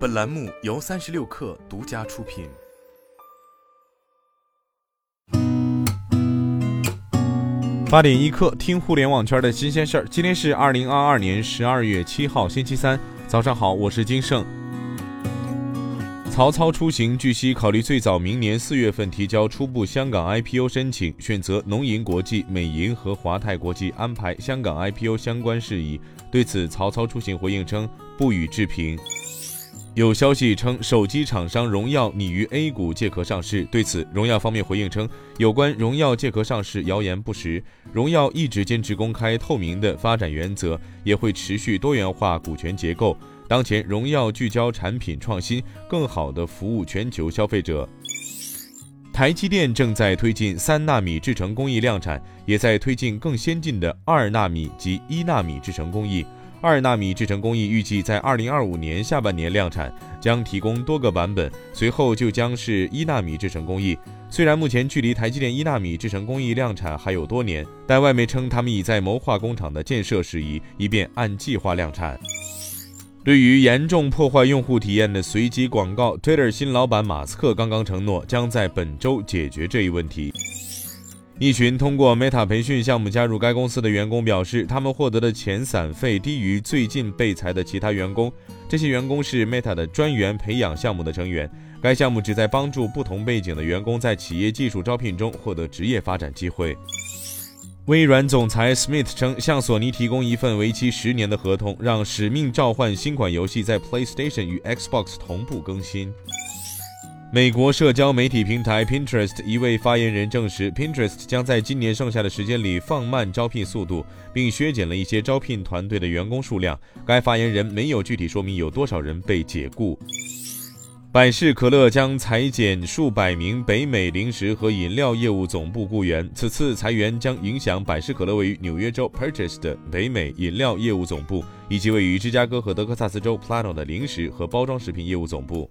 本栏目由三十六氪独家出品。八点一刻，听互联网圈的新鲜事儿。今天是二零二二年十二月七号，星期三，早上好，我是金盛。曹操出行，据悉考虑最早明年四月份提交初步香港 IPO 申请，选择农银国际、美银和华泰国际安排香港 IPO 相关事宜。对此，曹操出行回应称不予置评。有消息称，手机厂商荣耀拟于 A 股借壳上市。对此，荣耀方面回应称，有关荣耀借壳上市谣言不实。荣耀一直坚持公开透明的发展原则，也会持续多元化股权结构。当前，荣耀聚焦产品创新，更好地服务全球消费者。台积电正在推进三纳米制程工艺量产，也在推进更先进的二纳米及一纳米制程工艺。二纳米制程工艺预计在二零二五年下半年量产，将提供多个版本。随后就将是一纳米制程工艺。虽然目前距离台积电一纳米制程工艺量产还有多年，但外媒称他们已在谋划工厂的建设事宜，以便按计划量产。对于严重破坏用户体验的随机广告，Twitter 新老板马斯克刚刚承诺将在本周解决这一问题。一群通过 Meta 培训项目加入该公司的员工表示，他们获得的遣散费低于最近被裁的其他员工。这些员工是 Meta 的专员培养项目的成员。该项目旨在帮助不同背景的员工在企业技术招聘中获得职业发展机会。微软总裁 Smith 称，向索尼提供一份为期十年的合同，让《使命召唤》新款游戏在 PlayStation 与 Xbox 同步更新。美国社交媒体平台 Pinterest 一位发言人证实，Pinterest 将在今年剩下的时间里放慢招聘速度，并削减了一些招聘团队的员工数量。该发言人没有具体说明有多少人被解雇。百事可乐将裁减数百名北美零食和饮料业务总部雇员，此次裁员将影响百事可乐位于纽约州 Purchase 的北美饮料业务总部，以及位于芝加哥和德克萨斯州 Plano 的零食和包装食品业务总部。